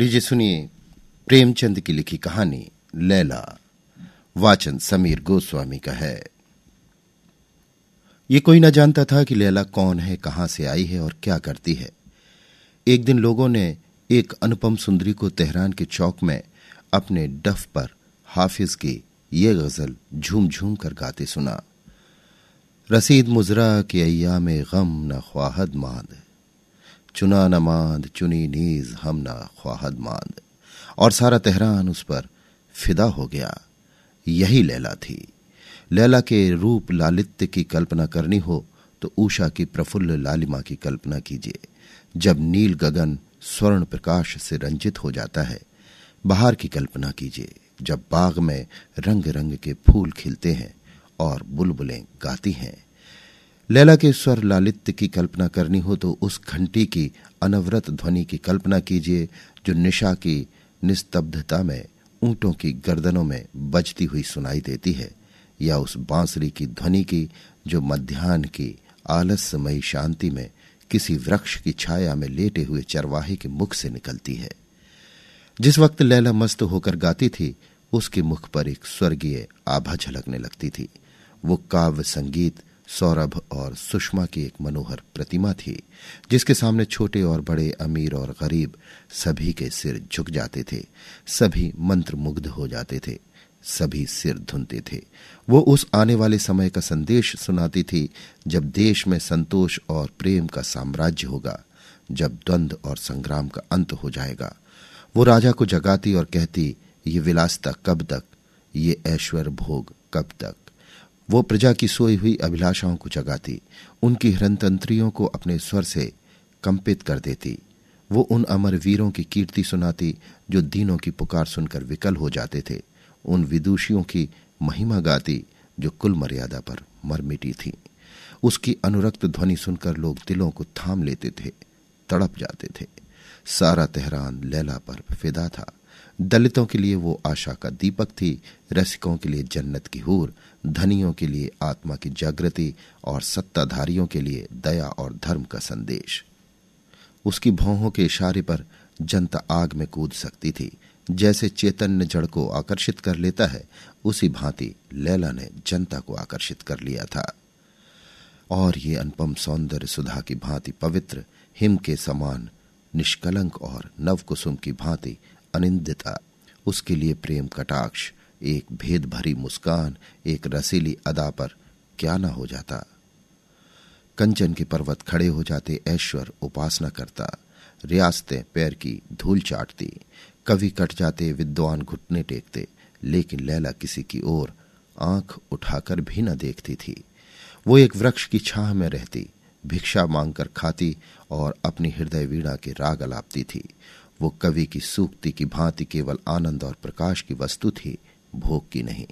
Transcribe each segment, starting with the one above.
लीजिए, सुनिए प्रेमचंद की लिखी कहानी, लैला। वाचन समीर गोस्वामी का है। ये कोई न जानता था कि लैला कौन है, कहाँ से आई है और क्या करती है। एक दिन लोगों ने एक अनुपम सुंदरी को तेहरान के चौक में अपने डफ पर हाफिज की ये गज़ल झूम झूम कर गाते सुना। रसीद मुजरा के अय्या में गम न ख्वाहद माद। चुना न माद, चुनी नीज, हम न ख्वाहद माद। और सारा तेहरान उस पर फिदा हो गया। यही लैला थी। लैला के रूप लालित्य की कल्पना करनी हो तो ऊषा की प्रफुल्ल लालिमा की कल्पना कीजिए। जब नील गगन स्वर्ण प्रकाश से रंजित हो जाता है, बाहर की कल्पना कीजिए। जब बाग में रंग रंग के फूल खिलते हैं और बुलबुलें गाती हैं। लैला के स्वर लालित्य की कल्पना करनी हो तो उस घंटी की, अनवरत ध्वनि की कल्पना कीजिए, जो निशा की निस्तब्धता में, ऊंटों की गर्दनों में बजती हुई सुनाई देती है, या उस बांसुरी की ध्वनि की, जो मध्यान्ह की आलस्यमयी शांति में किसी वृक्ष की छाया में लेटे हुए चरवाहे के मुख से निकलती है। जिस वक्त लैला मस्त होकर गाती थी, उसके मुख पर एक स्वर्गीय आभा झलकने लगती थी। वो काव्य संगीत सौरभ और सुषमा की एक मनोहर प्रतिमा थी, जिसके सामने छोटे और बड़े अमीर और गरीब सभी के सिर झुक जाते थे, सभी मंत्र मुग्ध हो जाते थे, सभी सिर धुनते थे। वो उस आने वाले समय का संदेश सुनाती थी जब देश में संतोष और प्रेम का साम्राज्य होगा, जब द्वंद्व और संग्राम का अंत हो जाएगा। वो राजा को जगाती और कहती, ये विलासता कब तक? ये ऐश्वर्य भोग कब तक? वो प्रजा की सोई हुई अभिलाषाओं को जगाती, उनकी हृदयंत्रियों को अपने स्वर से कंपित कर देती। वो उन अमर वीरों की कीर्ति सुनाती, जो दीनों की पुकार सुनकर विकल हो जाते थे। उन विदुषियों की महिमा गाती, जो कुल मर्यादा पर मर मिटी थी। उसकी अनुरक्त ध्वनि सुनकर लोग दिलों को थाम लेते थे, तड़प जाते थे। सारा तेहरान लैला पर फिदा था। दलितों के लिए वो आशा का दीपक थी, रसिकों के लिए जन्नत की हूर धनियों के लिए आत्मा की जागृति और सत्ताधारियों के लिए दया और धर्म का संदेश। उसकी भौहों के इशारे पर जनता आग में कूद सकती थी। जैसे चैतन्य जड़ को आकर्षित कर लेता है, उसी भांति लैला ने जनता को आकर्षित कर लिया था। और ये अनुपम सौंदर्य सुधा की भांति पवित्र, हिम के समान, निष्कलंक और नवकुसुम की भांति अनिंदिता, उसके लिए प्रेम कटाक्ष एक भेद भरी मुस्कान, एक रसीली अदा पर क्या न हो जाता। कंचन के पर्वत खड़े हो जाते, ऐश्वर उपासना करता। रियासतें पैर की धूल चाटती। कवि कट जाते, विद्वान घुटने टेकते। लेकिन लैला किसी की ओर आँख उठाकर भी न देखती थी। वो एक वृक्ष की छाह में रहती, भिक्षा मांगकर खाती और अपनी हृदय वीणा के राग अलापती थी। वो कवि की सूक्ति की भांति केवल आनंद और प्रकाश की वस्तु थी। भोग की नहीं।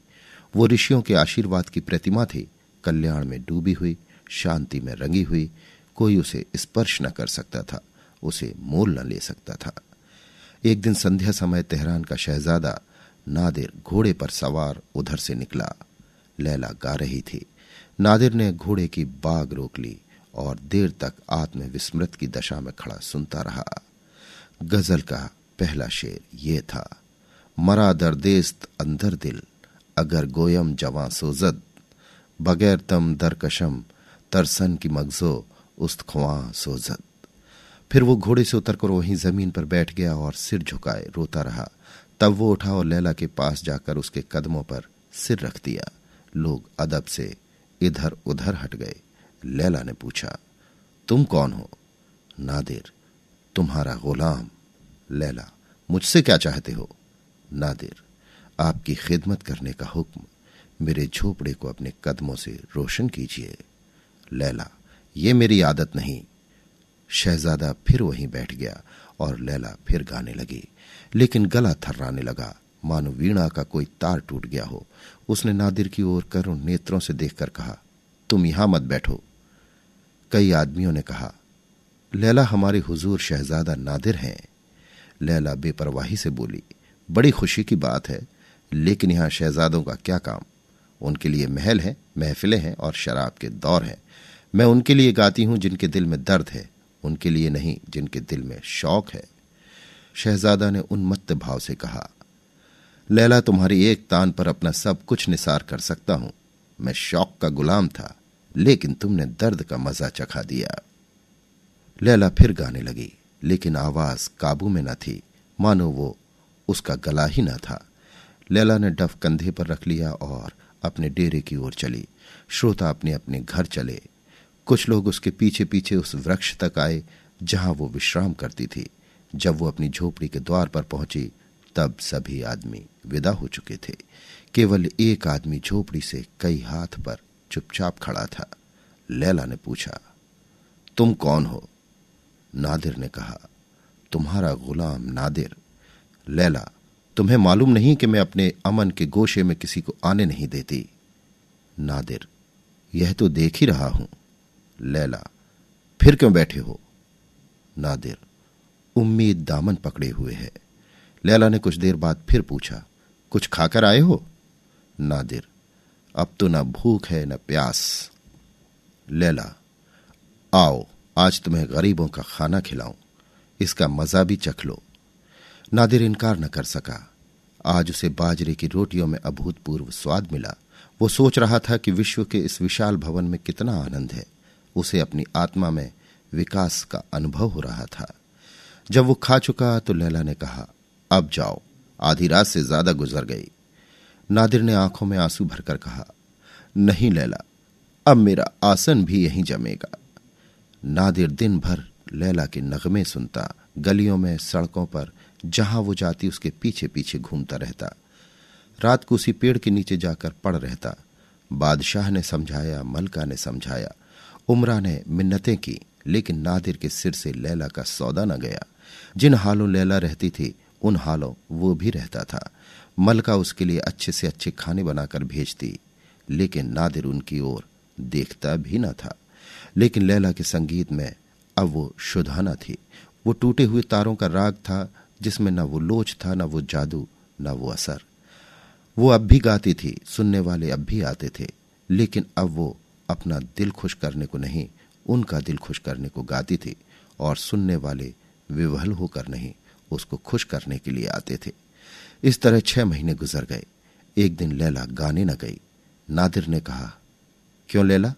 वो ऋषियों के आशीर्वाद की प्रतिमा थी। कल्याण में डूबी हुई, शांति में रंगी हुई, कोई उसे स्पर्श न कर सकता था, उसे मोल न ले सकता था। एक दिन संध्या समय तेहरान का शहजादा नादिर घोड़े पर सवार उधर से निकला। लैला गा रही थी। नादिर ने घोड़े की बाग रोक ली और देर तक आत्मविस्मृत की दशा में खड़ा सुनता रहा। गज़ल का पहला शेर ये था। मरा दर्देस्त अंदर दिल, अगर गोयम जवा सोजद बगैर तम दरकशम तरसन की मगजो उस्त खुआ सोजद फिर वो घोड़े से उतरकर वहीं ज़मीन पर बैठ गया और सिर झुकाए, रोता रहा। तब वो उठा और लैला के पास जाकर उसके कदमों पर सिर रख दिया। लोग अदब से इधर उधर हट गए। लैला ने पूछा, तुम कौन हो? नादिर, तुम्हारा गुलाम। लैला, मुझसे क्या चाहते हो? नादिर, आपकी खिदमत करने का हुक्म। मेरे झोपड़े को अपने कदमों से रोशन कीजिए। लैला, ये मेरी आदत नहीं। शहजादा फिर वहीं बैठ गया और लैला फिर गाने लगी। लेकिन गला थर्राने लगा, मानो वीणा का कोई तार टूट गया हो। उसने नादिर की ओर करुण नेत्रों से देखकर कहा, तुम यहाँ मत बैठो। कई आदमियों ने कहा, लैला, हमारे हुजूर शहजादा नादिर हैं। लैला बेपरवाही से बोली बड़ी खुशी की बात है, लेकिन यहाँ शहजादों का क्या काम? उनके लिए महल है, महफिलें हैं और शराब के दौर हैं। मैं उनके लिए गाती हूँ जिनके दिल में दर्द है, उनके लिए नहीं, जिनके दिल में शौक है। शहजादा ने उन्मत्त भाव से कहा, लैला, तुम्हारी एक तान पर अपना सब कुछ निसार कर सकता हूँ। मैं शौक का गुलाम था, लेकिन तुमने दर्द का मज़ा चखा दिया। लैला फिर गाने लगी, लेकिन आवाज़ काबू में न थी। मानो वो उसका गला ही न था। लैला ने डफ कंधे पर रख लिया और अपने डेरे की ओर चली। श्रोता अपने अपने घर चले। कुछ लोग उसके पीछे पीछे उस वृक्ष तक आए, जहाँ वो विश्राम करती थी। जब वो अपनी झोपड़ी के द्वार पर पहुँची, तब सभी आदमी विदा हो चुके थे। केवल एक आदमी झोपड़ी से कई हाथ पर चुपचाप खड़ा था। लैला ने पूछा, तुम कौन हो? नादिर ने कहा, तुम्हारा गुलाम नादिर। लैला, तुम्हें मालूम नहीं कि मैं अपने अमन के गोशे में किसी को आने नहीं देती। नादिर, यह तो देख ही रहा हूँ। लैला, फिर क्यों बैठे हो? नादिर, उम्मीद दामन पकड़े हुए है। लैला ने कुछ देर बाद फिर पूछा, कुछ खाकर आए हो? नादिर, अब तो ना भूख है, न प्यास। लैला, आओ, आज तुम्हें गरीबों का खाना खिलाऊं, इसका मज़ा भी चख लो। नादिर इनकार न कर सका। आज उसे बाजरे की रोटियों में अभूतपूर्व स्वाद मिला। वो सोच रहा था कि विश्व के इस विशाल भवन में कितना आनंद है। उसे अपनी आत्मा में विकास का अनुभव हो रहा था। जब वो खा चुका तो लैला ने कहा, अब जाओ। आधी रात से ज़्यादा गुजर गई। नादिर ने आँखों में आँसू भरकर कहा, नहीं लैला, अब मेरा आसन भी यहीं जमेगा। नादिर दिन भर लैला के नगमे सुनता, गलियों में सड़कों पर जहाँ वो जाती, उसके पीछे पीछे घूमता रहता। रात को उसी पेड़ के नीचे जाकर पड़ रहता। बादशाह ने समझाया, मलका ने समझाया, उमरा ने मिन्नतें की, लेकिन नादिर के सिर से लैला का सौदा न गया। जिन हालों लैला रहती थी, उन हालों वो भी रहता था। मलका उसके लिए अच्छे से अच्छे खाने बनाकर भेजती, लेकिन नादिर उनकी ओर देखता भी न था। लेकिन लैला के संगीत में अब वो शुद्धाना थी। वो टूटे हुए तारों का राग था जिसमें न वो लोच था, न वो जादू, न वो असर। वो अब भी गाती थी, सुनने वाले अब भी आते थे। लेकिन अब वो अपना दिल खुश करने को नहीं, उनका दिल खुश करने को गाती थी और सुनने वाले विवहल होकर नहीं, उसको खुश करने के लिए आते थे। इस तरह छह महीने गुजर गए। एक दिन लैला गाने न गई। नादिर ने कहा, क्यों लैला?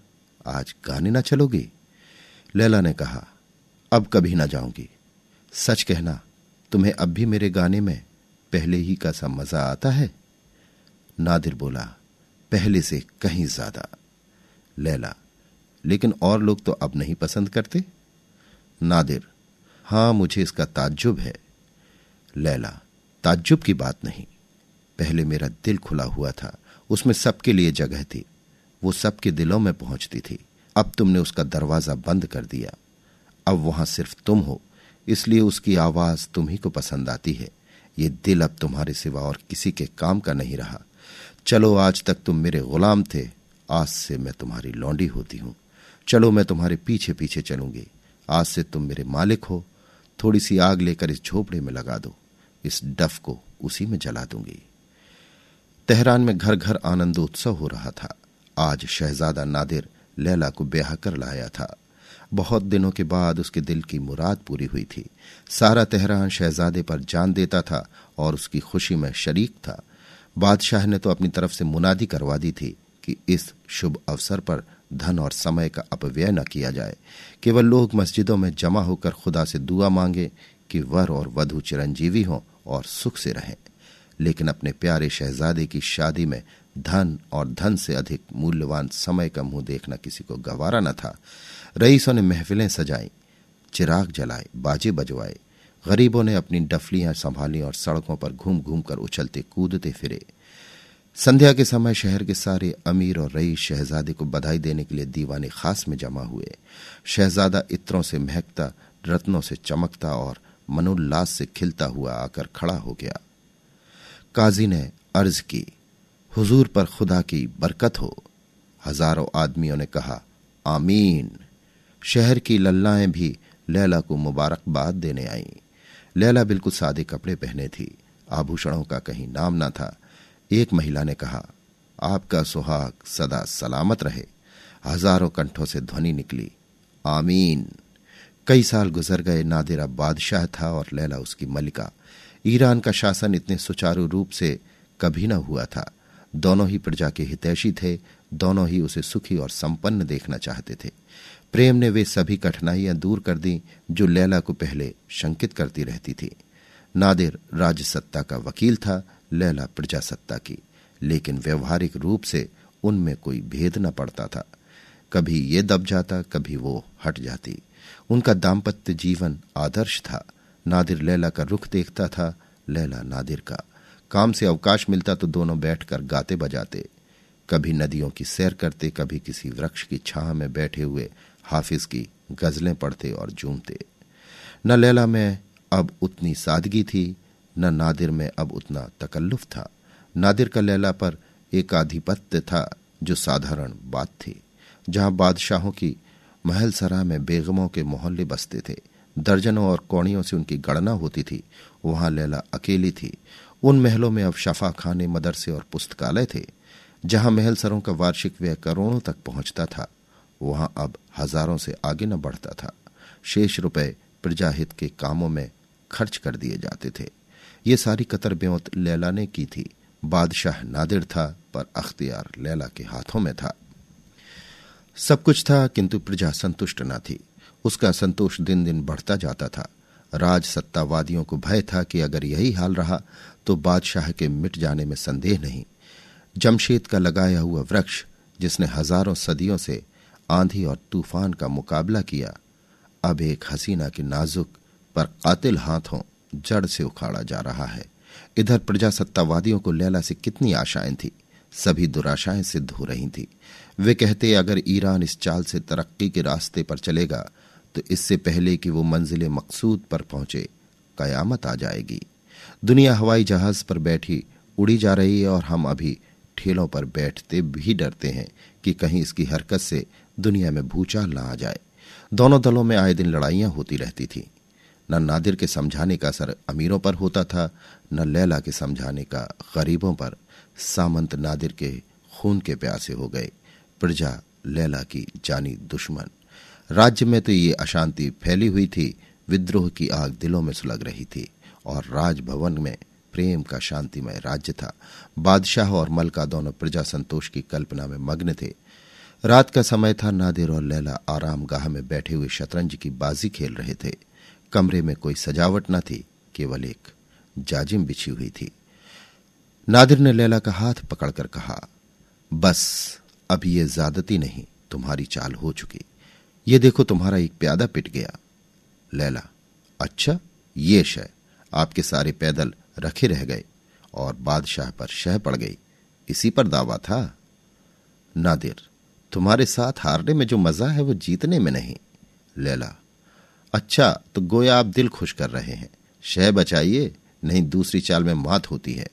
आज गाने ना चलोगी? लैला ने कहा, अब कभी ना जाऊँगी। सच कहना तुम्हें अब भी मेरे गाने में पहले ही का सा मज़ा आता है? नादिर बोला, पहले से कहीं ज़्यादा। लैला, लेकिन और लोग तो अब नहीं पसंद करते? नादिर, हाँ, मुझे इसका ताज्जुब है। लैला, ताज्जुब की बात नहीं। पहले मेरा दिल खुला हुआ था, उसमें सबके लिए जगह थी। वो सबके दिलों में पहुँचती थी। अब तुमने उसका दरवाज़ा बंद कर दिया। अब वहाँ सिर्फ़ तुम हो। इसलिए उसकी आवाज़ तुम्ही को पसंद आती है। ये दिल अब तुम्हारे सिवा और किसी के काम का नहीं रहा। चलो, आज तक तुम मेरे गुलाम थे, आज से मैं तुम्हारी लौंडी होती हूँ। चलो, मैं तुम्हारे पीछे पीछे चलूँगी। आज से तुम मेरे मालिक हो। थोड़ी सी आग लेकर इस झोपड़े में लगा दो। इस डफ को उसी में जला दूँगी। तेहरान में घर घर आनंद उत्सव हो रहा था। आज शहजादा नादिर लैला को ब्याह कर लाया था। बहुत दिनों के बाद उसके दिल की मुराद पूरी हुई थी। सारा तेहरान शहजादे पर जान देता था और उसकी खुशी में शरीक था। बादशाह ने तो अपनी तरफ़ से मुनादी करवा दी थी कि इस शुभ अवसर पर धन और समय का अपव्यय न किया जाए। केवल लोग मस्जिदों में जमा होकर खुदा से दुआ मांगे कि वर और वधु चिरंजीवी हों और सुख से रहें। लेकिन अपने प्यारे शहजादे की शादी में धन और धन से अधिक मूल्यवान समय का मुँह देखना किसी को गवारा न था। रईसों ने महफिलें सजाई, चिराग जलाए, बाजे बजवाए। गरीबों ने अपनी डफलियाँ संभाली और सड़कों पर घूम घूम कर उछलते, कूदते फिरे। संध्या के समय शहर के सारे अमीर और रईस शहजादे को बधाई देने के लिए दीवाने खास में जमा हुए। शहजादा इत्रों से महकता, रत्नों से चमकता और मनोल्लास से खिलता हुआ आकर खड़ा हो गया। काजी ने अर्ज़ की, हुजूर पर खुदा की बरकत हो। हज़ारों आदमियों ने कहा, आमीन। शहर की लल्लाएँ भी लैला को मुबारकबाद देने आईं। लैला बिल्कुल सादे कपड़े पहने थी। आभूषणों का कहीं नाम ना था। एक महिला ने कहा, आपका सुहाग सदा सलामत रहे। हज़ारों कंठों से ध्वनि निकली। आमीन। कई साल गुजर गए, नादिरा बादशाह था और लैला उसकी मलिका ईरान का शासन इतने सुचारू रूप से कभी न हुआ था। दोनों ही प्रजा के हितैषी थे, दोनों ही उसे सुखी और संपन्न देखना चाहते थे। प्रेम ने वे सभी कठिनाइयाँ दूर कर दी, जो लैला को पहले शंकित करती रहती थी। नादिर राजसत्ता का वकील था, लैला प्रजासत्ता की, लेकिन व्यवहारिक रूप से उनमें कोई भेद न पड़ता था। कभी ये दब जाता, कभी वो हट जाती। उनका दाम्पत्य जीवन आदर्श था। नादिर लैला का रुख देखता था, लैला नादिर का। काम से अवकाश मिलता तो दोनों बैठकर गाते बजाते। कभी नदियों की सैर करते, कभी किसी वृक्ष की छाह में बैठे हुए हाफिज की गजलें पढ़ते और जूमते। न लैला में अब उतनी सादगी थी, न नादिर में अब उतना तकल्लुफ था। नादिर का लैला पर एक आधिपत्य था, जो साधारण बात थी, जहाँ बादशाहों की महल सरा में बेगमों के मोहल्ले बसते थे। दर्जनों और कौड़ियों से उनकी गणना होती थी। वहाँ लैला अकेली थी। उन महलों में अब शफा खाने मदरसे और पुस्तकालय थे, जहाँ महल सरों का वार्षिक व्यय करोड़ों तक पहुँचता था। वहाँ अब हज़ारों से आगे न बढ़ता था। शेष रुपए प्रजाहित के कामों में खर्च कर दिए जाते थे। ये सारी कतर ब्योत लैला ने की थी। बादशाह नादिर था, पर अख्तियार लैला के हाथों में था। सब कुछ था, किंतु प्रजा संतुष्ट न थी। उसका संतोष दिन दिन बढ़ता जाता था। राज सत्तावादियों को भय था कि अगर यही हाल रहा तो बादशाह के मिट जाने में संदेह नहीं। जमशेद का लगाया हुआ वृक्ष, जिसने हज़ारों सदियों से आंधी और तूफ़ान का मुकाबला किया। अब एक हसीना के नाजुक पर कातिल हाथों जड़ से उखाड़ा जा रहा है। इधर प्रजासत्तावादियों को लैला से कितनी आशाएँ थी। सभी दुराशाएँ सिद्ध हो रही थी। वे कहते, अगर ईरान इस चाल से तरक्की के रास्ते पर चलेगा तो इससे पहले कि वो मंजिल मकसूद पर पहुँचे, कयामत आ जाएगी। दुनिया हवाई जहाज़ पर बैठी उड़ी जा रही है और हम अभी ठेलों पर बैठते भी डरते हैं कि कहीं इसकी हरकत से दुनिया में भूचाल ना आ जाए। दोनों दलों में आए दिन लड़ाइयाँ होती रहती थी। न नादिर के समझाने का असर अमीरों पर होता था, न लैला के समझाने का गरीबों पर। सामंत नादिर के खून के प्यासे हो गए। प्रजा लैला की जानी दुश्मन। राज्य में तो ये अशांति फैली हुई थी, विद्रोह की आग दिलों में सुलग रही थी और राजभवन में प्रेम का शांतिमय राज्य था। बादशाह और मलका दोनों प्रजा संतोष की कल्पना में मग्न थे। रात का समय था, नादिर और लैला आराम गाह में बैठे हुए शतरंज की बाजी खेल रहे थे। कमरे में कोई सजावट न थी, केवल एक जाजिम बिछी हुई थी। नादिर ने लैला का हाथ पकड़कर कहा, बस, अब ये ज्यादती नहीं, तुम्हारी चाल हो चुकी। ये देखो, तुम्हारा एक प्यादा पिट गया। लैला अच्छा ये शय, आपके सारे पैदल रखे रह गए और बादशाह पर शह पड़ गई। इसी पर दावा था? नादिर तुम्हारे साथ हारने में जो मज़ा है वो जीतने में नहीं, लैला। अच्छा तो गोया आप दिल खुश कर रहे हैं। शह बचाइए, नहीं दूसरी चाल में मात होती है,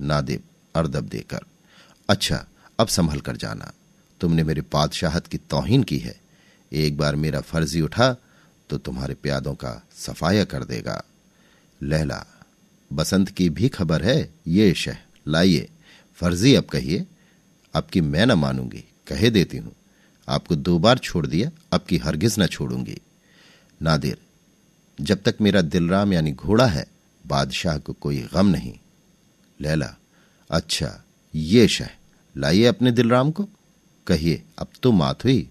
नादिब अर्दब देकर। अच्छा अब संभल कर जाना। तुमने मेरे पादशाहत की तोहीन की है। एक बार मेरा फर्जी उठा तो तुम्हारे प्यादों का सफाया कर देगा। लहला बसंत की भी खबर है, ये शह, लाइए। फर्जी अब कहिए, अब की मैं न मानूँगी। कहे देती हूँ। आपको दो बार छोड़ दिया, अब की हरगिज न छोड़ूँगी। नादिर, जब तक मेरा दिलराम यानी घोड़ा है, बादशाह को कोई गम नहीं। लैला अच्छा ये शह, लाइए अपने दिलराम को। कहिए, अब तो मात हुई।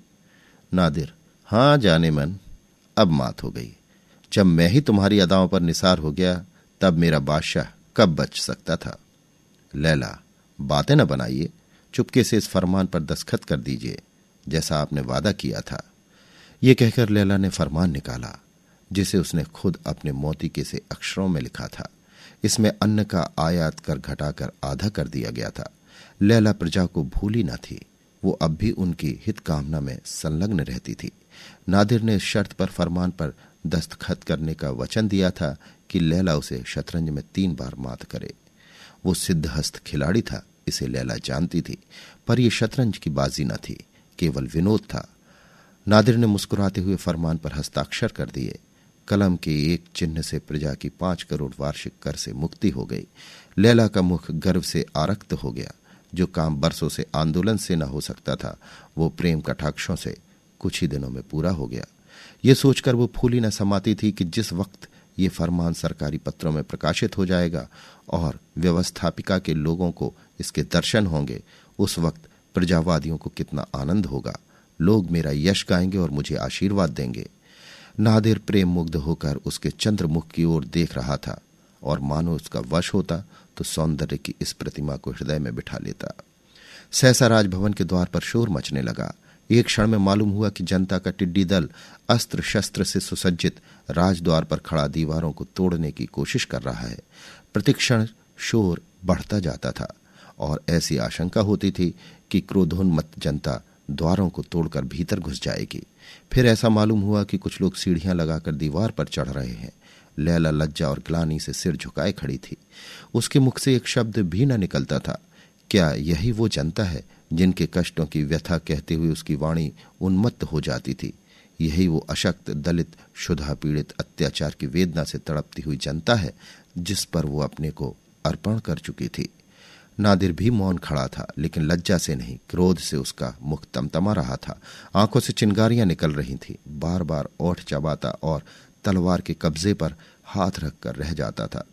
नादिर, हाँ, जाने मन, अब मात हो गई। जब मैं ही तुम्हारी अदाओं पर निसार हो गया, तब मेरा बादशाह कब बच सकता था? लैला, बातें न बनाइए। चुपके से इस फरमान पर दस्खत कर दीजिए, जैसा आपने वादा किया था। ये कहकर लैला ने फरमान निकाला, जिसे उसने खुद अपने मोती के से अक्षरों में लिखा था। इसमें अन्न का आयात कर घटाकर आधा कर दिया गया था। लैला प्रजा को भूली न थी। वो अब भी उनकी हित कामना में संलग्न रहती थी। नादिर ने शर्त पर फरमान पर दस्तखत करने का वचन दिया था कि लैला उसे शतरंज में तीन बार मात करे। वो सिद्धहस्त खिलाड़ी था। इसे लैला जानती थी, पर यह शतरंज की बाजी न थी, केवल विनोद था। नादिर ने मुस्कुराते हुए फरमान पर हस्ताक्षर कर दिए। कलम के एक चिन्ह से प्रजा की पाँच करोड़ वार्षिक कर से मुक्ति हो गई। लैला का मुख गर्व से आरक्त हो गया। जो काम बरसों से आंदोलन से न हो सकता था, वो प्रेम कटाक्षों से कुछ ही दिनों में पूरा हो गया। ये सोचकर वो फूली न समाती थी कि जिस वक्त ये फरमान सरकारी पत्रों में प्रकाशित हो जाएगा और व्यवस्थापिका के लोगों को इसके दर्शन होंगे। उस वक्त प्रजावादियों को कितना आनंद होगा। लोग मेरा यश गाएँगे और मुझे आशीर्वाद देंगे। नादिर प्रेम मुग्ध होकर उसके चंद्रमुख की ओर देख रहा था और मानो उसका वश होता तो सौंदर्य की इस प्रतिमा को हृदय में बिठा लेता। सहसा राजभवन के द्वार पर शोर मचने लगा। एक क्षण में मालूम हुआ कि जनता का टिड्डी दल अस्त्र शस्त्र से सुसज्जित राजद्वार पर खड़ा दीवारों को तोड़ने की कोशिश कर रहा है। प्रतिक्षण शोर बढ़ता जाता था और ऐसी आशंका होती थी कि क्रोधोन्मत जनता द्वारों को तोड़कर भीतर घुस जाएगी। फिर ऐसा मालूम हुआ कि कुछ लोग सीढ़ियाँ लगाकर दीवार पर चढ़ रहे हैं। लैला लज्जा और ग्लानी से सिर झुकाए खड़ी थी। उसके मुख से एक शब्द भी न निकलता था, क्या यही वो जनता है जिनके कष्टों की व्यथा कहते हुए उसकी वाणी उन्मत्त हो जाती थी। यही वो अशक्त, दलित शुद्धा पीड़ित, अत्याचार की वेदना से तड़पती हुई जनता है, जिस पर वो अपने को अर्पण कर चुकी थी। नादिर भी मौन खड़ा था, लेकिन लज्जा से नहीं, क्रोध से उसका मुख तमतमा रहा था। आँखों से चिंगारियाँ निकल रही थी। बार बार ओठ चबाता और तलवार के कब्जे पर हाथ रखकर रह जाता था।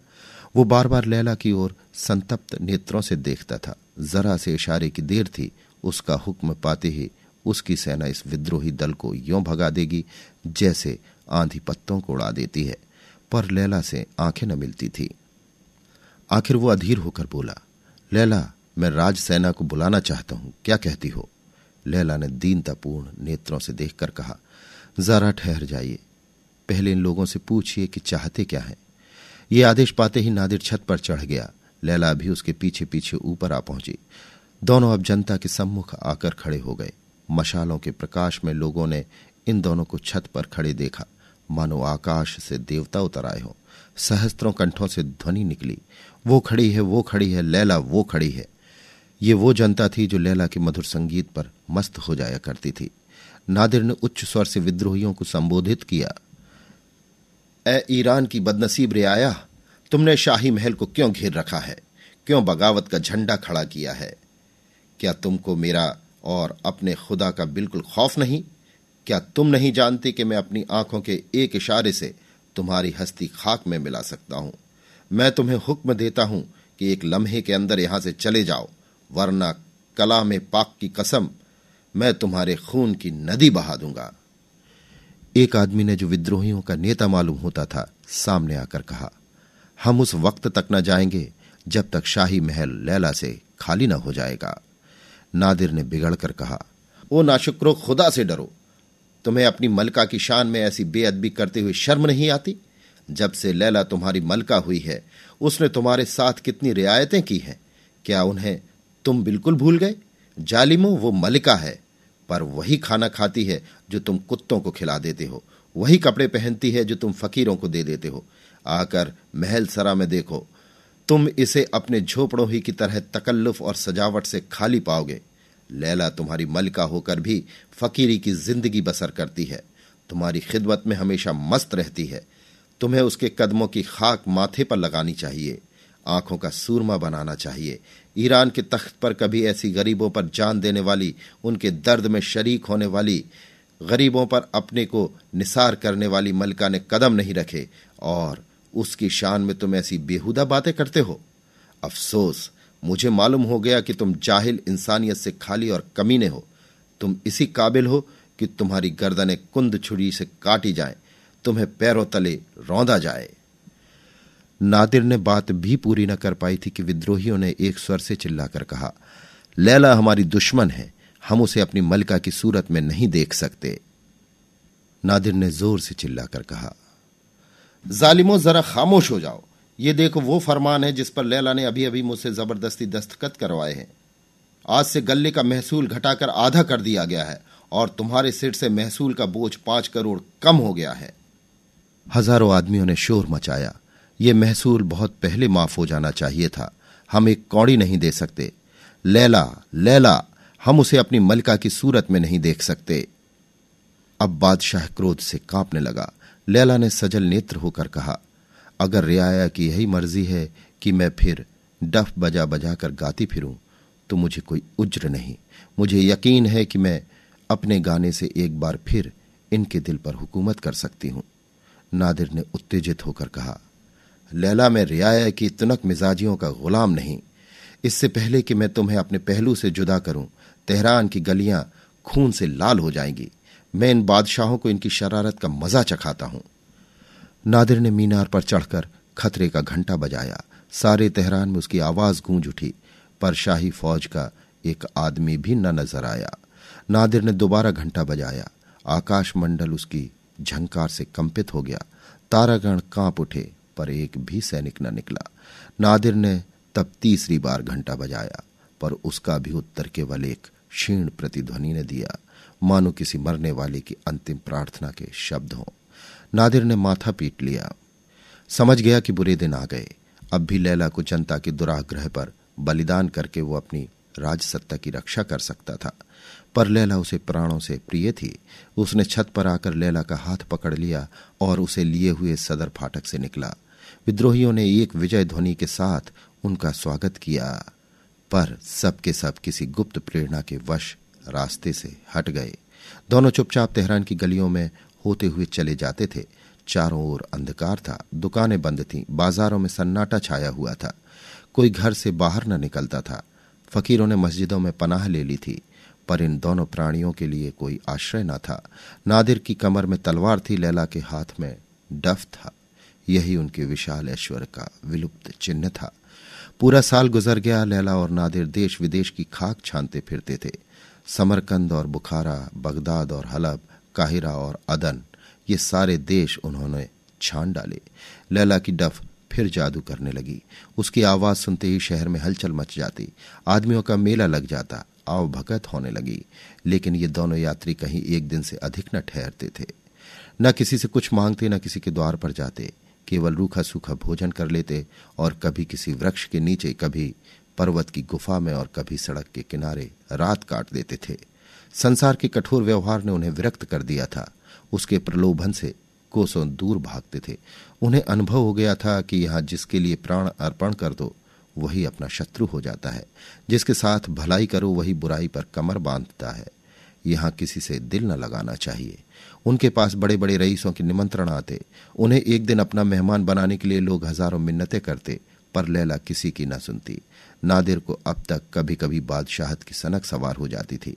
वो बार बार लैला की ओर संतप्त नेत्रों से देखता था। जरा से इशारे की देर थी, उसका हुक्म पाते ही उसकी सेना इस विद्रोही दल को यों भगा देगी, जैसे आंधी पत्तों को उड़ा देती है, पर लैला से आँखें न मिलती थी। आखिर वो अधीर होकर बोला, लैला, मैं राज सेना को बुलाना चाहता हूँ, क्या कहती हो? लैला ने दीनतापूर्ण नेत्रों से देखकर कहा, जरा ठहर जाइए। पहले इन लोगों से पूछिए कि चाहते क्या है। ये आदेश पाते ही नादिर छत पर चढ़ गया। लैला भी उसके पीछे पीछे ऊपर आ पहुँची। दोनों अब जनता के सम्मुख आकर खड़े हो गए। मशालों के प्रकाश में लोगों ने इन दोनों को छत पर खड़े देखा। मानो आकाश से देवता उतर आए हो। सहस्त्रों कंठों से ध्वनि निकली। वो खड़ी है, वो खड़ी है, लैला वो खड़ी है। ये वो जनता थी जो लैला के मधुर संगीत पर मस्त हो जाया करती थी। नादिर ने उच्च स्वर से विद्रोहियों को संबोधित किया ए ईरान की बदनसीब रियाया तुमने शाही महल को क्यों घेर रखा है? क्यों बगावत का झंडा खड़ा किया है? क्या तुमको मेरा और अपने खुदा का बिल्कुल खौफ नहीं? क्या तुम नहीं जानते कि मैं अपनी आँखों के एक इशारे से तुम्हारी हस्ती खाक में मिला सकता हूँ? मैं तुम्हें हुक्म देता हूँ कि एक लम्हे के अंदर यहाँ से चले जाओ, वरना कला में पाक की कसम मैं तुम्हारे खून की नदी बहा दूँगा। एक आदमी ने जो विद्रोहियों का नेता मालूम होता था, सामने आकर कहा हम उस वक्त तक न जाएँगे जब तक शाही महल लैला से खाली न हो जाएगा। नादिर ने बिगड़कर कहा, ओ नाशुक्रो, खुदा से डरो। तुम्हें अपनी मलका की शान में ऐसी बेअदबी करते हुए शर्म नहीं आती? जब से लैला तुम्हारी मलका हुई है, उसने तुम्हारे साथ कितनी रियायतें की हैं? क्या उन्हें तुम बिल्कुल भूल गए? जालिमो, वो मलिका है, पर वही खाना खाती है जो तुम कुत्तों को खिला देते हो। वही कपड़े पहनती है जो तुम फकीरों को दे देते हो। आकर महल सरा में देखो। तुम इसे अपने झोपड़ों ही की तरह तकल्लुफ और सजावट से खाली पाओगे। लैला तुम्हारी मलिका होकर भी फकीरी की ज़िंदगी बसर करती है। तुम्हारी खिदमत में हमेशा मस्त रहती है। तुम्हें उसके कदमों की खाक माथे पर लगानी चाहिए। आँखों का सूरमा बनाना चाहिए। ईरान के तख्त पर कभी ऐसी गरीबों पर जान देने वाली, उनके दर्द में शरीक होने वाली, गरीबों पर अपने को निसार करने वाली मलका ने कदम नहीं रखे। और उसकी शान में तुम ऐसी बेहुदा बातें करते हो। अफसोस मुझे मालूम हो गया कि तुम जाहिल इंसानियत से खाली और कमीने हो। तुम इसी काबिल हो कि तुम्हारी गर्दनें कुंद छुरी से काटी जाएँ, तुम्हें पैरों तले रौंदा जाए। नादिर ने बात भी पूरी न कर पाई थी कि विद्रोहियों ने एक स्वर से चिल्लाकर कहा लैला हमारी दुश्मन है हम उसे अपनी मलका की सूरत में नहीं देख सकते। नादिर ने ज़ोर से चिल्लाकर कहा जालिमो जरा खामोश हो जाओ। ये देखो, वो फरमान है जिस पर लैला ने अभी अभी मुझसे ज़बरदस्ती दस्तखत करवाए हैं। आज से गल्ले का महसूल घटाकर आधा कर दिया गया है और तुम्हारे सिर से महसूल का बोझ पाँच करोड़ कम हो गया है। हज़ारों आदमियों ने शोर मचाया। ये महसूल बहुत पहले माफ़ हो जाना चाहिए था। हम एक कौड़ी नहीं दे सकते। लैला लैला, हम उसे अपनी मलिका की सूरत में नहीं देख सकते। अब बादशाह क्रोध से कांपने लगा। लैला ने सजल नेत्र होकर कहा, अगर रियाया की यही मर्ज़ी है कि मैं फिर डफ बजा बजा कर गाती फिरूं तो मुझे कोई उज्र नहीं। मुझे यकीन है कि मैं अपने गाने से एक बार फिर इनके दिल पर हुकूमत कर सकती हूँ। नादिर ने उत्तेजित होकर कहा, लैला, में रियाया की तुनक मिजाजियों का गुलाम नहीं। इससे पहले कि मैं तुम्हें अपने पहलू से जुदा करूँ, तेहरान की गलियाँ खून से लाल हो जाएँगी। मैं इन बादशाहों को इनकी शरारत का मज़ा चखाता हूँ। नादिर ने मीनार पर चढ़कर खतरे का घंटा बजाया। सारे तेहरान में उसकी आवाज़ गूंज उठी, पर शाही फौज का एक आदमी भी न नज़र आया। नादिर ने दोबारा घंटा बजाया। आकाश मंडल उसकी झंकार से कंपित हो गया। तारागण काँप उठे, पर एक भी सैनिक न निकला। नादिर ने तब तीसरी बार घंटा बजाया, पर उसका भी उत्तर केवल एक क्षीण प्रतिध्वनि ने दिया। मानो किसी मरने वाले की अंतिम प्रार्थना के शब्द हों। नादिर ने माथा पीट लिया। समझ गया कि बुरे दिन आ गए। अब भी लैला को जनता के दुराग्रह पर बलिदान करके वो अपनी राजसत्ता की रक्षा कर सकता था। पर लैला उसे प्राणों से प्रिय थी। उसने छत पर आकर लैला का हाथ पकड़ लिया और उसे लिए हुए सदर फाटक से निकला। विद्रोहियों ने एक विजय ध्वनि के साथ उनका स्वागत किया। पर सबके सब किसी गुप्त प्रेरणा के वश रास्ते से हट गए। दोनों चुपचाप तेहरान की गलियों में होते हुए चले जाते थे। चारों ओर अंधकार था। दुकानें बंद थीं। बाजारों में सन्नाटा छाया हुआ था। कोई घर से बाहर न निकलता था। फकीरों ने मस्जिदों में पनाह ले ली थी। पर इन दोनों प्राणियों के लिए कोई आश्रय न था। नादिर की कमर में तलवार थी। लैला के हाथ में डफ था। यही उनके विशाल ऐश्वर्य का विलुप्त चिन्ह था। पूरा साल गुजर गया। लैला और नादिर देश विदेश की खाक छानते फिरते थे। समरकंद और बुखारा, बगदाद और हलब, काहिरा और अदन, ये सारे देश उन्होंने छान डाले। लैला की डफ फिर जादू करने लगी। उसकी आवाज़ सुनते ही शहर में हलचल मच जाती। आदमियों का मेला लग जाता, आव भगत होने लगी। लेकिन ये दोनों यात्री कहीं एक दिन से अधिक न ठहरते थे। न किसी से कुछ मांगते, न किसी के द्वार पर जाते। केवल रूखा सूखा भोजन कर लेते और कभी किसी वृक्ष के नीचे, कभी पर्वत की गुफा में और कभी सड़क के किनारे रात काट देते थे। संसार के कठोर व्यवहार ने उन्हें विरक्त कर दिया था। उसके प्रलोभन से कोसों दूर भागते थे। उन्हें अनुभव हो गया था कि यहाँ जिसके लिए प्राण अर्पण कर दो, वही अपना शत्रु हो जाता है। जिसके साथ भलाई करो, वही बुराई पर कमर बांधता है। यहाँ किसी से दिल न लगाना चाहिए। उनके पास बड़े बड़े रईसों के निमंत्रण आते। उन्हें एक दिन अपना मेहमान बनाने के लिए लोग हज़ारों मिन्नतें करते। पर लैला किसी की न सुनती। नादिर को अब तक कभी कभी बादशाहत की सनक सवार हो जाती थी।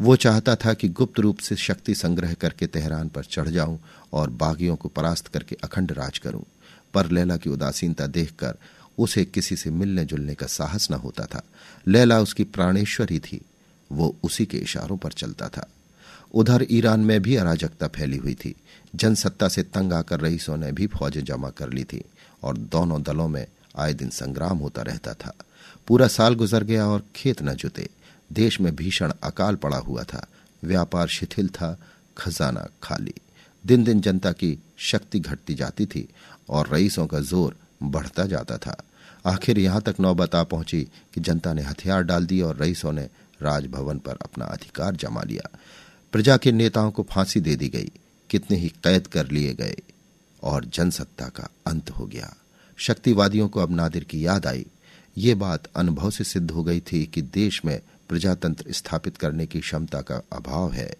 वो चाहता था कि गुप्त रूप से शक्ति संग्रह करके तेहरान पर चढ़ जाऊँ और बागियों को परास्त करके अखंड राज करूँ। पर लैला की उदासीनता देखकर उसे किसी से मिलने जुलने का साहस न होता था। लैला उसकी प्राणेश्वर थी। वो उसी के इशारों पर चलता था। उधर ईरान में भी अराजकता फैली हुई थी। जनसत्ता से तंग आकर रईसों ने भी फौजें जमा कर ली थी और दोनों दलों में आए दिन संग्राम होता रहता था। पूरा साल गुजर गया और खेत न जुते। देश में भीषण अकाल पड़ा हुआ था। व्यापार शिथिल था, खजाना खाली। दिन दिन जनता की शक्ति घटती जाती थी और रईसों का ज़ोर बढ़ता जाता था। आखिर यहाँ तक नौबत आ पहुँची कि जनता ने हथियार डाल दिए और रईसों ने राजभवन पर अपना अधिकार जमा लिया। प्रजा के नेताओं को फांसी दे दी गई। कितने ही कैद कर लिए गए और जनसत्ता का अंत हो गया। शक्तिवादियों को अब नादिर की याद आई। ये बात अनुभव से सिद्ध हो गई थी कि देश में प्रजातंत्र स्थापित करने की क्षमता का अभाव है।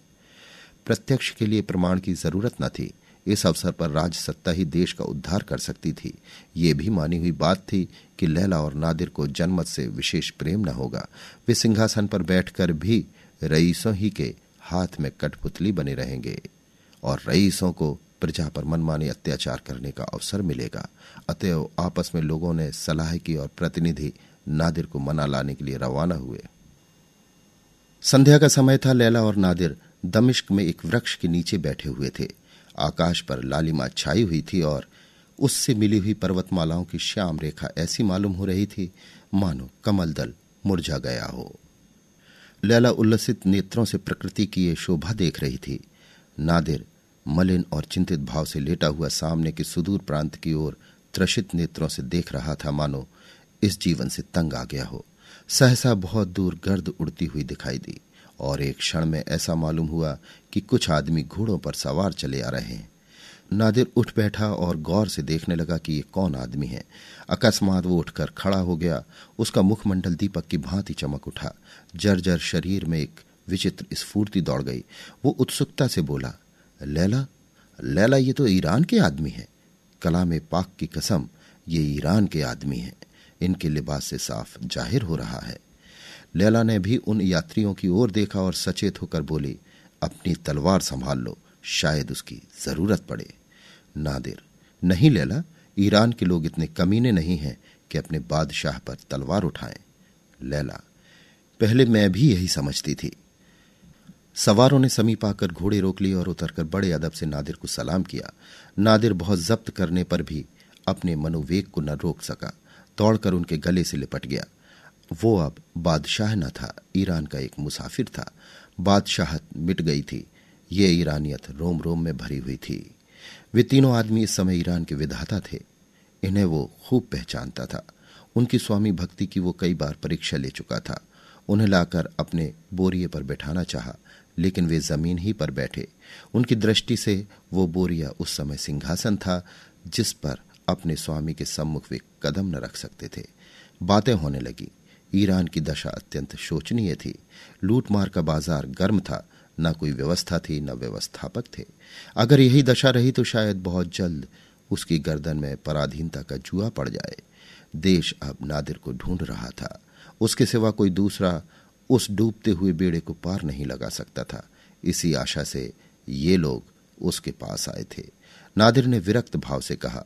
प्रत्यक्ष के लिए प्रमाण की ज़रूरत न थी। इस अवसर पर राजसत्ता ही देश का उद्धार कर सकती थी। ये भी मानी हुई बात थी कि लैला और नादिर को जनमत से विशेष प्रेम न होगा। वे सिंहासन पर बैठकर भी रईसों ही के हाथ में कठपुतली बने रहेंगे और रईसों को प्रजा पर मनमानी अत्याचार करने का अवसर मिलेगा। अतएव आपस में लोगों ने सलाह की और प्रतिनिधि नादिर को मना लाने के लिए रवाना हुए। संध्या का समय था, लैला और नादिर दमिश्क में एक वृक्ष के नीचे बैठे हुए थे। आकाश पर लालिमा छाई हुई थी और उससे मिली हुई पर्वतमालाओं की श्याम रेखा ऐसी मालूम हो रही थी, मानो कमल दल मुरझा गया हो। लैला उल्लसित नेत्रों से प्रकृति की ये शोभा देख रही थी। नादिर मलिन और चिंतित भाव से लेटा हुआ सामने के सुदूर प्रांत की ओर त्रसित नेत्रों से देख रहा था, मानो इस जीवन से तंग आ गया हो। सहसा बहुत दूर गर्द उड़ती हुई दिखाई दी और एक क्षण में ऐसा मालूम हुआ कि कुछ आदमी घोड़ों पर सवार चले आ रहे हैं। नादिर उठ बैठा और गौर से देखने लगा कि ये कौन आदमी है। अकस्मात वो उठकर खड़ा हो गया। उसका मुखमंडल दीपक की भांति चमक उठा। जर्जर शरीर में एक विचित्र स्फूर्ति दौड़ गई। वो उत्सुकता से बोला लैला लैला ये तो ईरान के आदमी है। कलाम पाक की कसम, ये ईरान के आदमी हैं। इनके लिबास से साफ़ ज़ाहिर हो रहा है। लैला ने भी उन यात्रियों की ओर देखा और सचेत होकर बोली, अपनी तलवार संभाल लो, शायद उसकी ज़रूरत पड़े। नादिर, नहीं लैला, ईरान के लोग इतने कमीने नहीं हैं कि अपने बादशाह पर तलवार उठाएँ। लैला, पहले मैं भी यही समझती थी। सवारों ने समीप आकर घोड़े रोक लिए और उतरकर बड़े अदब से नादिर को सलाम किया। नादिर बहुत जब्त करने पर भी अपने मनोवेग को न रोक सका। दौड़कर उनके गले से लिपट गया। वो अब बादशाह न था, ईरान का एक मुसाफिर था। बादशाहत मिट गई थी। ये ईरानियत रोम रोम में भरी हुई थी। वे तीनों आदमी इस समय ईरान के विधाता थे। इन्हें वो खूब पहचानता था। उनकी स्वामी भक्ति की वो कई बार परीक्षा ले चुका था। उन्हें लाकर अपने बोरिए पर बैठाना चाहा। लेकिन वे ज़मीन ही पर बैठे। उनकी दृष्टि से वो बोरिया उस समय सिंहासन था, जिस पर अपने स्वामी के सम्मुख वे कदम न रख सकते थे। बातें होने लगी। ईरान की दशा अत्यंत शोचनीय थी। लूटमार का बाज़ार गर्म था। न कोई व्यवस्था थी, न व्यवस्थापक थे। अगर यही दशा रही तो शायद बहुत जल्द उसकी गर्दन में पराधीनता का जुआ पड़ जाए। देश अब नादिर को ढूंढ रहा था। उसके सिवा कोई दूसरा उस डूबते हुए बेड़े को पार नहीं लगा सकता था। इसी आशा से ये लोग उसके पास आए थे। नादिर ने विरक्त भाव से कहा,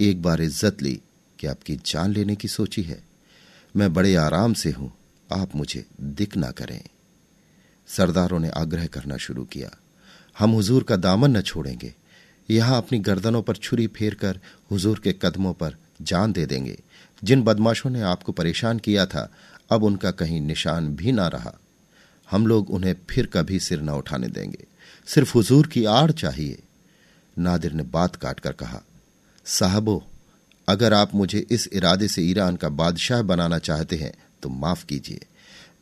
एक बार इज़्ज़त ली कि आपकी जान लेने की सोची है। मैं बड़े आराम से हूँ, आप मुझे दिक ना करें। सरदारों ने आग्रह करना शुरू किया, हम हुजूर का दामन न छोड़ेंगे। यहाँ अपनी गर्दनों पर छुरी फेर कर हुजूर के कदमों पर जान दे देंगे। जिन बदमाशों ने आपको परेशान किया था अब उनका कहीं निशान भी ना रहा। हम लोग उन्हें फिर कभी सिर न उठाने देंगे। सिर्फ़ हुजूर की आड़ चाहिए। नादिर ने बात काटकर कहा, साहबो, अगर आप मुझे इस इरादे से ईरान का बादशाह बनाना चाहते हैं तो माफ़ कीजिए।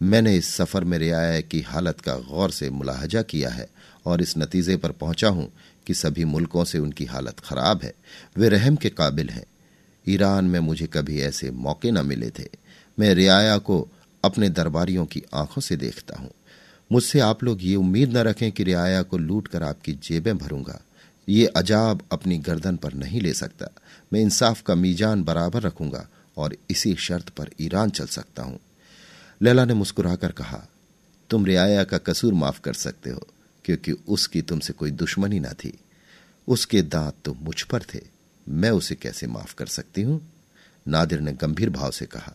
मैंने इस सफ़र में रियाया की हालत का गौर से मुलाहजा किया है और इस नतीजे पर पहुँचा हूँ कि सभी मुल्कों से उनकी हालत खराब है। वे रहम के काबिल हैं। ईरान में मुझे कभी ऐसे मौके न मिले थे। मैं रियाया को अपने दरबारियों की आँखों से देखता हूँ। मुझसे आप लोग ये उम्मीद न रखें कि रियाया को लूट कर आपकी जेबें भरूँगा। ये अजाब अपनी गर्दन पर नहीं ले सकता। मैं इंसाफ का मीजान बराबर रखूँगा और इसी शर्त पर ईरान चल सकता हूँ। लैला ने मुस्कुराकर कहा, तुम रियाया का कसूर माफ़ कर सकते हो, क्योंकि उसकी तुमसे कोई दुश्मनी ना थी। उसके दांत तो मुझ पर थे। मैं उसे कैसे माफ़ कर सकती हूँ? नादिर ने गंभीर भाव से कहा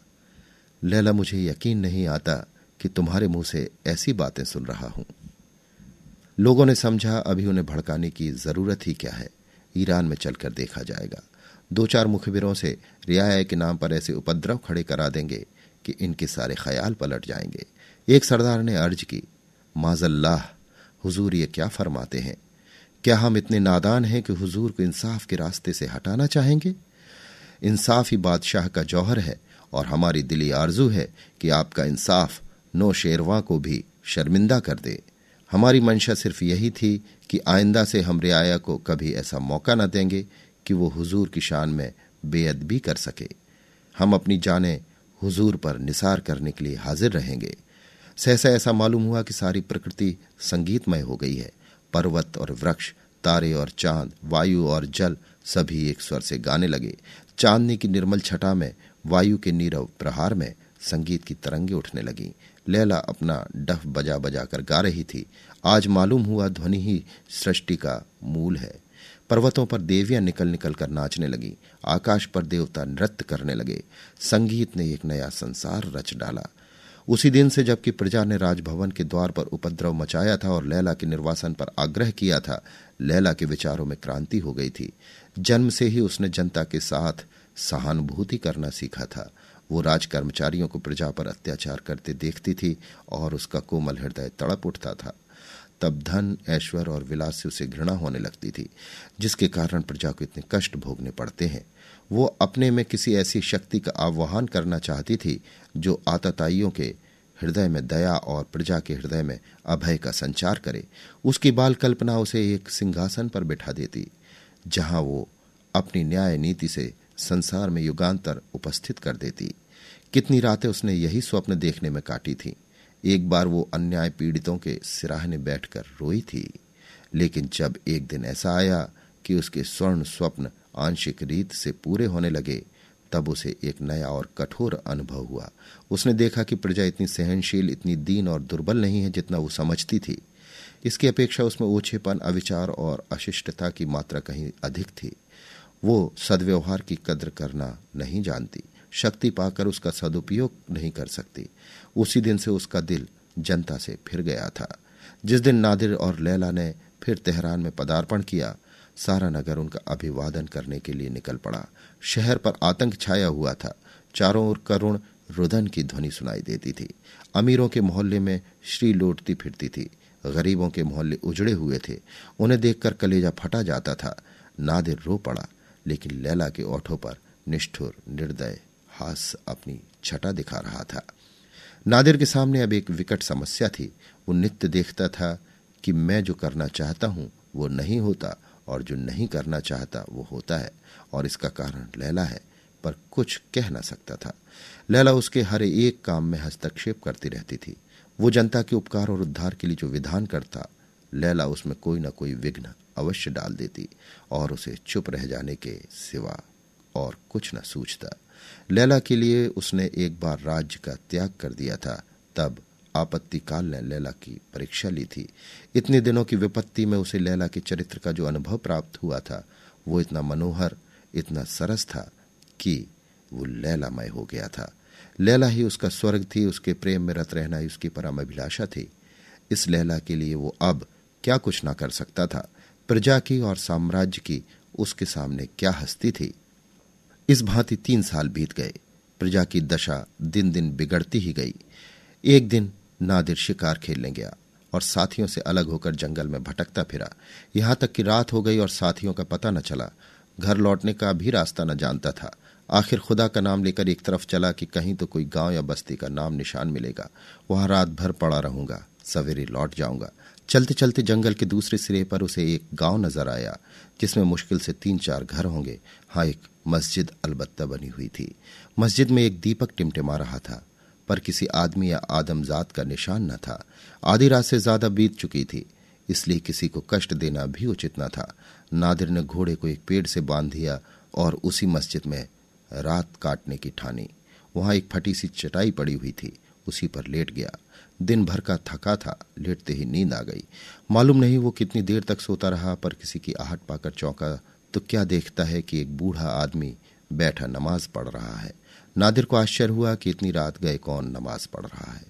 लैला, मुझे यकीन नहीं आता कि तुम्हारे मुँह से ऐसी बातें सुन रहा हूँ। लोगों ने समझा, अभी उन्हें भड़काने की ज़रूरत ही क्या है। ईरान में चलकर देखा जाएगा। दो चार मुखबिरों से रियाया के नाम पर ऐसे उपद्रव खड़े करा देंगे कि इनके सारे ख्याल पलट जाएँगे। एक सरदार ने अर्ज़ की, माजल्लाह, हुजूर ये क्या फरमाते हैं? क्या हम इतने नादान हैं कि हुजूर को इंसाफ के रास्ते से हटाना चाहेंगे? इंसाफ ही बादशाह का जौहर है। और हमारी दिली आरज़ू है कि आपका इंसाफ नो शेरवा को भी शर्मिंदा कर दे। हमारी मंशा सिर्फ़ यही थी कि आइंदा से हम रियाया को कभी ऐसा मौका न देंगे कि वो हुजूर की शान में बेअदबी कर सके। हम अपनी जाने हुजूर पर निसार करने के लिए हाजिर रहेंगे। सहसा ऐसा मालूम हुआ कि सारी प्रकृति संगीतमय हो गई है। पर्वत और वृक्ष, तारे और चाँद, वायु और जल सभी एक स्वर से गाने लगे। चांदनी की निर्मल छटा में वायु के नीरव प्रहार में संगीत की तरंगे उठने लगी। लैला अपना डफ बजा बजा कर गा रही थी। आज मालूम हुआ ध्वनि ही सृष्टि का मूल है। पर्वतों पर देवियाँ निकल निकल कर नाचने लगी। आकाश पर देवता नृत्य करने लगे। संगीत ने एक नया संसार रच डाला। उसी दिन से जबकि प्रजा ने राजभवन के द्वार पर उपद्रव मचाया था और लैला के निर्वासन पर आग्रह किया था, लैला के विचारों में क्रांति हो गई थी। जन्म से ही उसने जनता के साथ सहानुभूति करना सीखा था। वो राज कर्मचारियों को प्रजा पर अत्याचार करते देखती थी और उसका कोमल हृदय तड़प उठता था। तब धन ऐश्वर्य और विलास से उसे घृणा होने लगती थी, जिसके कारण प्रजा को इतने कष्ट भोगने पड़ते हैं। वो अपने में किसी ऐसी शक्ति का आह्वान करना चाहती थी, जो आतताइयों के हृदय में दया और प्रजा के हृदय में अभय का संचार करे। उसकी बाल कल्पना उसे एक सिंहासन पर बिठा देती, जहाँ वो अपनी न्याय नीति से संसार में युगांतर उपस्थित कर देती। कितनी रातें उसने यही स्वप्न देखने में काटी थी। एक बार वो अन्याय पीड़ितों के सिराहने बैठकर रोई थी। लेकिन जब एक दिन ऐसा आया कि उसके स्वर्ण स्वप्न आंशिक रीत से पूरे होने लगे, तब उसे एक नया और कठोर अनुभव हुआ। उसने देखा कि प्रजा इतनी सहनशील, इतनी दीन और दुर्बल नहीं है जितना वो समझती थी। इसकी अपेक्षा उसमें ओछेपन, अविचार और अशिष्टता की मात्रा कहीं अधिक थी। वो सदव्यवहार की कद्र करना नहीं जानती। शक्ति पाकर उसका सदुपयोग नहीं कर सकती। उसी दिन से उसका दिल जनता से फिर गया था। जिस दिन नादिर और लैला ने फिर तेहरान में पदार्पण किया, सारा नगर उनका अभिवादन करने के लिए निकल पड़ा। शहर पर आतंक छाया हुआ था। चारों ओर करुण रुदन की ध्वनि सुनाई देती थी। अमीरों के मोहल्ले में श्री लौटती फिरती थी। गरीबों के मोहल्ले उजड़े हुए थे। उन्हें देखकर कलेजा फटा जाता था। नादिर रो पड़ा। लेकिन लैला के ओठों पर निष्ठुर, निर्दय हास अपनी छटा दिखा रहा था। नादिर के सामने अब एक विकट समस्या थी। वो नित्य देखता था कि मैं जो करना चाहता हूँ, वो नहीं होता, और जो नहीं करना चाहता, वो होता है, और इसका कारण लैला है, पर कुछ कह ना सकता था। लैला उसके हर एक काम में हस्तक्षेप करती रहती थी। वो जनता के उपकार और उद्धार के लिए जो विधान करता, लैला उसमें कोई न कोई विघ्न अवश्य डाल देती और उसे चुप रह जाने के सिवा और कुछ न सूझता। लैला के लिए उसने एक बार राज्य का त्याग कर दिया था। तब आपत्ति काल ने लैला की परीक्षा ली थी। इतने दिनों की विपत्ति में उसे लैला के चरित्र का जो अनुभव प्राप्त हुआ था, वो इतना मनोहर, इतना सरस था कि वो लैलामय हो गया था। लैला ही उसका स्वर्ग थी, उसके प्रेम में रत रहना ही उसकी परम अभिलाषा थी। इस लैला के लिए वो अब क्या कुछ ना कर सकता था। प्रजा की और साम्राज्य की उसके सामने क्या हस्ती थी? इस भांति तीन साल बीत गए। प्रजा की दशा दिन दिन बिगड़ती ही गई। एक दिन नादिर शिकार खेलने गया और साथियों से अलग होकर जंगल में भटकता फिरा। यहाँ तक कि रात हो गई और साथियों का पता न चला। घर लौटने का भी रास्ता न जानता था। आखिर खुदा का नाम लेकर एक तरफ़ चला कि कहीं तो कोई गाँव या बस्ती का नाम निशान मिलेगा। वहाँ रात भर पड़ा रहूँगा। सवेरे लौट जाऊँगा। चलते चलते जंगल के दूसरे सिरे पर उसे एक गाँव नज़र आया, जिसमें मुश्किल से तीन चार घर होंगे। हाँ एक मस्जिद अलबत्ता बनी हुई थी। मस्जिद में एक दीपक टिमटिमा रहा था, पर किसी आदमी या आदमजात का निशान न था। आधी रात से ज़्यादा बीत चुकी थी, इसलिए किसी को कष्ट देना भी उचित न था। नादिर ने घोड़े को एक पेड़ से बाँध दिया और उसी मस्जिद में रात काटने की ठानी। वहाँ एक फटी सी चटाई पड़ी हुई थी, उसी पर लेट गया। दिन भर का थका था, लेटते ही नींद आ गई। मालूम नहीं वो कितनी देर तक सोता रहा, पर किसी की आहट पाकर चौंका तो क्या देखता है कि एक बूढ़ा आदमी बैठा नमाज़ पढ़ रहा है? नादिर को आश्चर्य हुआ कि इतनी रात गए कौन नमाज़ पढ़ रहा है।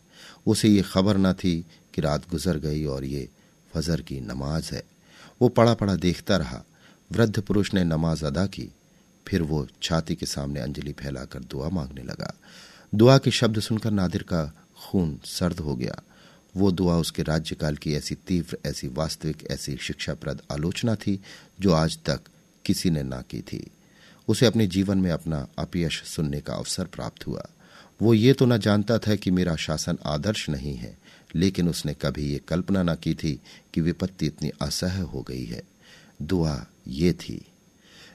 उसे ये खबर न थी कि रात गुजर गई और ये फजर की नमाज़ है। वो पड़ा पड़ा देखता रहा। वृद्ध पुरुष ने नमाज़ अदा की। फिर वो छाती के सामने अंजलि फैलाकर दुआ मांगने लगा। दुआ के शब्द सुनकर नादिर का खून सर्द हो गया। वो दुआ उसके राज्यकाल की ऐसी तीव्र, ऐसी वास्तविक, ऐसी शिक्षाप्रद आलोचना थी, जो आज तक किसी ने ना की थी। उसे अपने जीवन में अपना अपयश सुनने का अवसर प्राप्त हुआ। वो ये तो न जानता था कि मेरा शासन आदर्श नहीं है, लेकिन उसने कभी ये कल्पना न की थी कि विपत्ति इतनी असह्य हो गई है। दुआ ये थी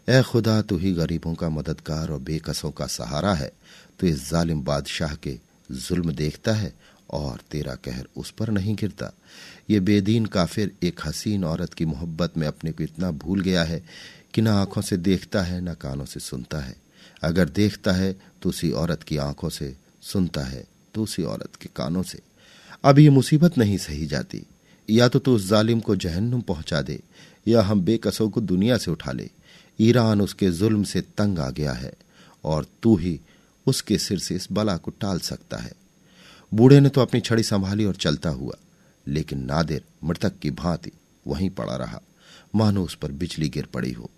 ए खुदा, तू ही गरीबों का मददगार और बेकसों का सहारा है। तो इस जालिम बादशाह के जुल्म देखता है और तेरा कहर उस पर नहीं गिरता। ये बेदीन काफिर एक हसीन औरत की मोहब्बत में अपने को इतना भूल गया है कि न आँखों से देखता है, न कानों से सुनता है। अगर देखता है तो उसी औरत की आँखों से सुनता है तो उसी औरत के कानों से। अब ये मुसीबत नहीं सही जाती। या तो तू उस जालिम को जहन्नुम पहुँचा दे, या हम बेकसों को दुनिया से उठा ले। ईरान उसके जुल्म से तंग आ गया है और तू ही उसके सिर से इस बला को टाल सकता है। बूढ़े ने तो अपनी छड़ी संभाली और चलता हुआ, लेकिन नादिर मृतक की भांति वहीं पड़ा रहा। मानो उस पर बिजली गिर पड़ी हो।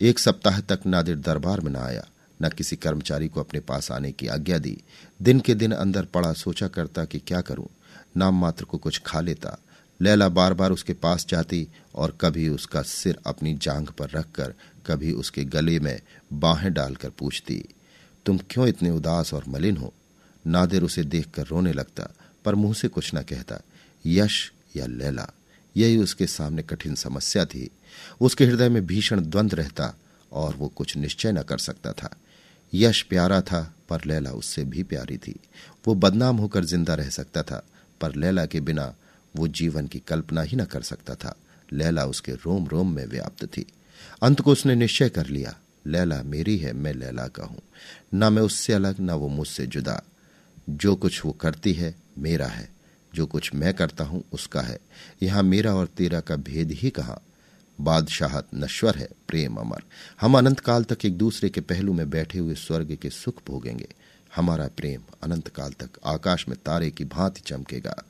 एक सप्ताह तक नादिर दरबार में न आया, न किसी कर्मचारी को अपने पास आने की आज्ञा दी। दिन के दिन अंदर पड़ा सोचा करता कि क्या करूँ। नाम मात्र को कुछ खा लेता। लैला बार बार उसके पास जाती और कभी उसका सिर अपनी जांग पर रखकर, कभी उसके गले में बाहें डालकर पूछती। तुम क्यों इतने उदास और मलिन हो? नादिर उसे देखकर रोने लगता, पर मुँह से कुछ न कहता, यश या लैला? यही उसके सामने कठिन समस्या थी। उसके हृदय में भीषण द्वंद्व रहता और वो कुछ निश्चय न कर सकता था। यश प्यारा था, पर लैला उससे भी प्यारी थी। वो बदनाम होकर ज़िंदा रह सकता था, पर लैला के बिना वो जीवन की कल्पना ही न कर सकता था। लैला उसके रोम रोम में व्याप्त थी। अंत को उसने निश्चय कर लिया, लैला मेरी है, मैं लैला का हूँ। न मैं उससे अलग, न वो मुझसे जुदा। जो कुछ वो करती है, मेरा है। जो कुछ मैं करता हूँ, उसका है। यहाँ मेरा और तेरा का भेद ही कहा? बादशाहत नश्वर है, प्रेम अमर। हम अनंत काल तक एक दूसरे के पहलू में बैठे हुए स्वर्ग के सुख भोगेंगे। हमारा प्रेम अनंत काल तक आकाश में तारे की भांति चमकेगा।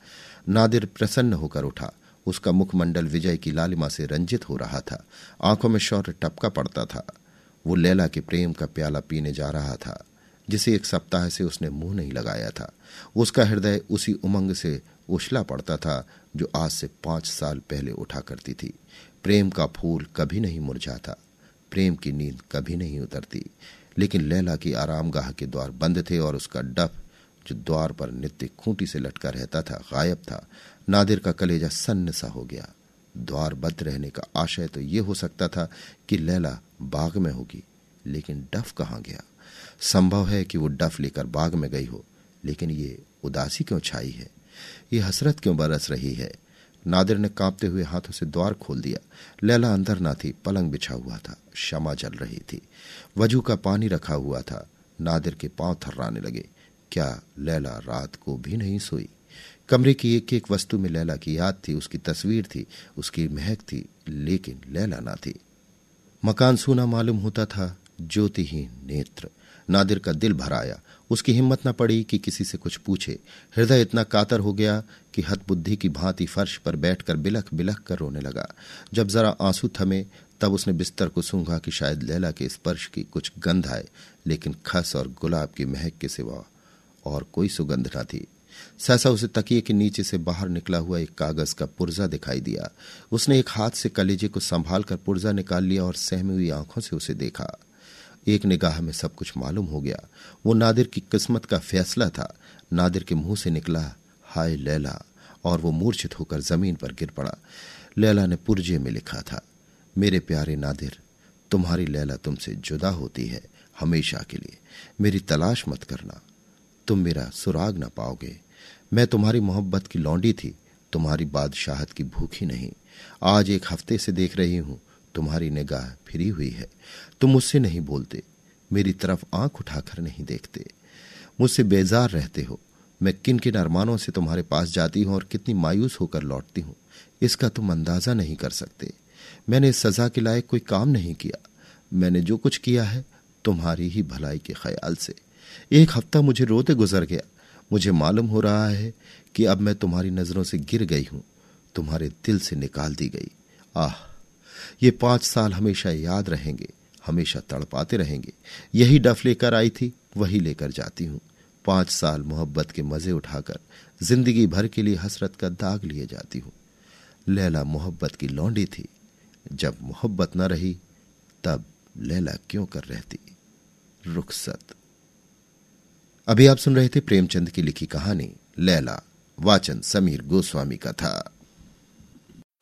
नादिर प्रसन्न होकर उठा। उसका मुखमंडल विजय की लालिमा से रंजित हो रहा था। आँखों में शौर्य टपका पड़ता था। वो लैला के प्रेम का प्याला पीने जा रहा था, जिसे एक सप्ताह से उसने मुँह नहीं लगाया था। उसका हृदय उसी उमंग से उछला पड़ता था, जो आज से पाँच साल पहले उठा करती थी। प्रेम का फूल कभी नहीं मुरझाता, प्रेम की नींद कभी नहीं उतरती। लेकिन लैला की आरामगाह के द्वार बंद थे और उसका डफ, जो द्वार पर नित्य खूंटी से लटका रहता था, गायब था। नादिर का कलेजा सन्न सा हो गया। द्वार बंद रहने का आशय तो ये हो सकता था कि लैला बाग में होगी, लेकिन डफ कहाँ गया? संभव है कि वो डफ लेकर बाग में गई हो, लेकिन ये उदासी क्यों छाई है? ये हसरत क्यों बरस रही है? नादिर ने कांपते हुए हाथों से द्वार खोल दिया। लैला अंदर ना थी, पलंग बिछा हुआ था, क्षमा जल रही थी। वज़ू का पानी रखा हुआ था, नादिर के पाँव थर्राने लगे। क्या लैला रात को भी नहीं सोई? कमरे की एक एक वस्तु में लैला की याद थी, उसकी तस्वीर थी, उसकी महक थी, लेकिन लैला ना थी। मकान सूना मालूम होता था ज्योतिहीन नेत्र। नादिर का दिल भर आया। उसकी हिम्मत न पड़ी कि किसी से कुछ पूछे। हृदय इतना कातर हो गया कि हतबुद्धि की भांति फर्श पर बैठकर बिलख बिलख कर रोने लगा। जब जरा आँसू थमे, तब उसने बिस्तर को सूंघा कि शायद लैला के स्पर्श की कुछ गंध आए, लेकिन खस और गुलाब की महक के सिवा और कोई सुगंध न थी। सहसा उसे तकिए के नीचे से बाहर निकला हुआ एक कागज़ का पुर्जा दिखाई दिया। उसने एक हाथ से कलेजे को संभाल कर पुर्जा निकाल लिया और सहमी हुई आँखों से उसे देखा। एक निगाह में सब कुछ मालूम हो गया। वो नादिर की किस्मत का फैसला था। नादिर के मुँह से निकला, हाय लैला, और वो मूर्छित होकर ज़मीन पर गिर पड़ा। लैला ने पुरजे में लिखा था, मेरे प्यारे नादिर, तुम्हारी लैला तुमसे जुदा होती है हमेशा के लिए। मेरी तलाश मत करना। तुम मेरा सुराग ना पाओगे। मैं तुम्हारी मोहब्बत की लौंडी थी, तुम्हारी बादशाहत की भूखी नहीं। आज एक हफ़्ते से देख रही हूँ, तुम्हारी निगाह फिरी हुई है। तुम मुझसे नहीं बोलते, मेरी तरफ़ आँख उठाकर नहीं देखते। मुझसे बेजार रहते हो। मैं किन किन अरमानों से तुम्हारे पास जाती हूँ और कितनी मायूस होकर लौटती हूँ, इसका तुम अंदाज़ा नहीं कर सकते। मैंने इस सजा के लायक कोई काम नहीं किया। मैंने जो कुछ किया है, तुम्हारी ही भलाई के ख्याल से। एक हफ़्ता मुझे रोते गुजर गया। मुझे मालूम हो रहा है कि अब मैं तुम्हारी नज़रों से गिर गई हूँ। तुम्हारे दिल से निकाल दी गई। आह, ये पाँच साल हमेशा याद रहेंगे, हमेशा तड़पाते रहेंगे। यही डफ लेकर आई थी, वही लेकर जाती हूँ। पाँच साल मोहब्बत के मज़े उठाकर, ज़िंदगी भर के लिए हसरत का दाग लिए जाती हूँ। लैला मोहब्बत की लौंडी थी। जब मोहब्बत न रही, तब लैला क्यों कर रहती? रुखसत। अभी आप सुन रहे थे प्रेमचंद की लिखी कहानी, लैला, वाचन समीर गोस्वामी का था।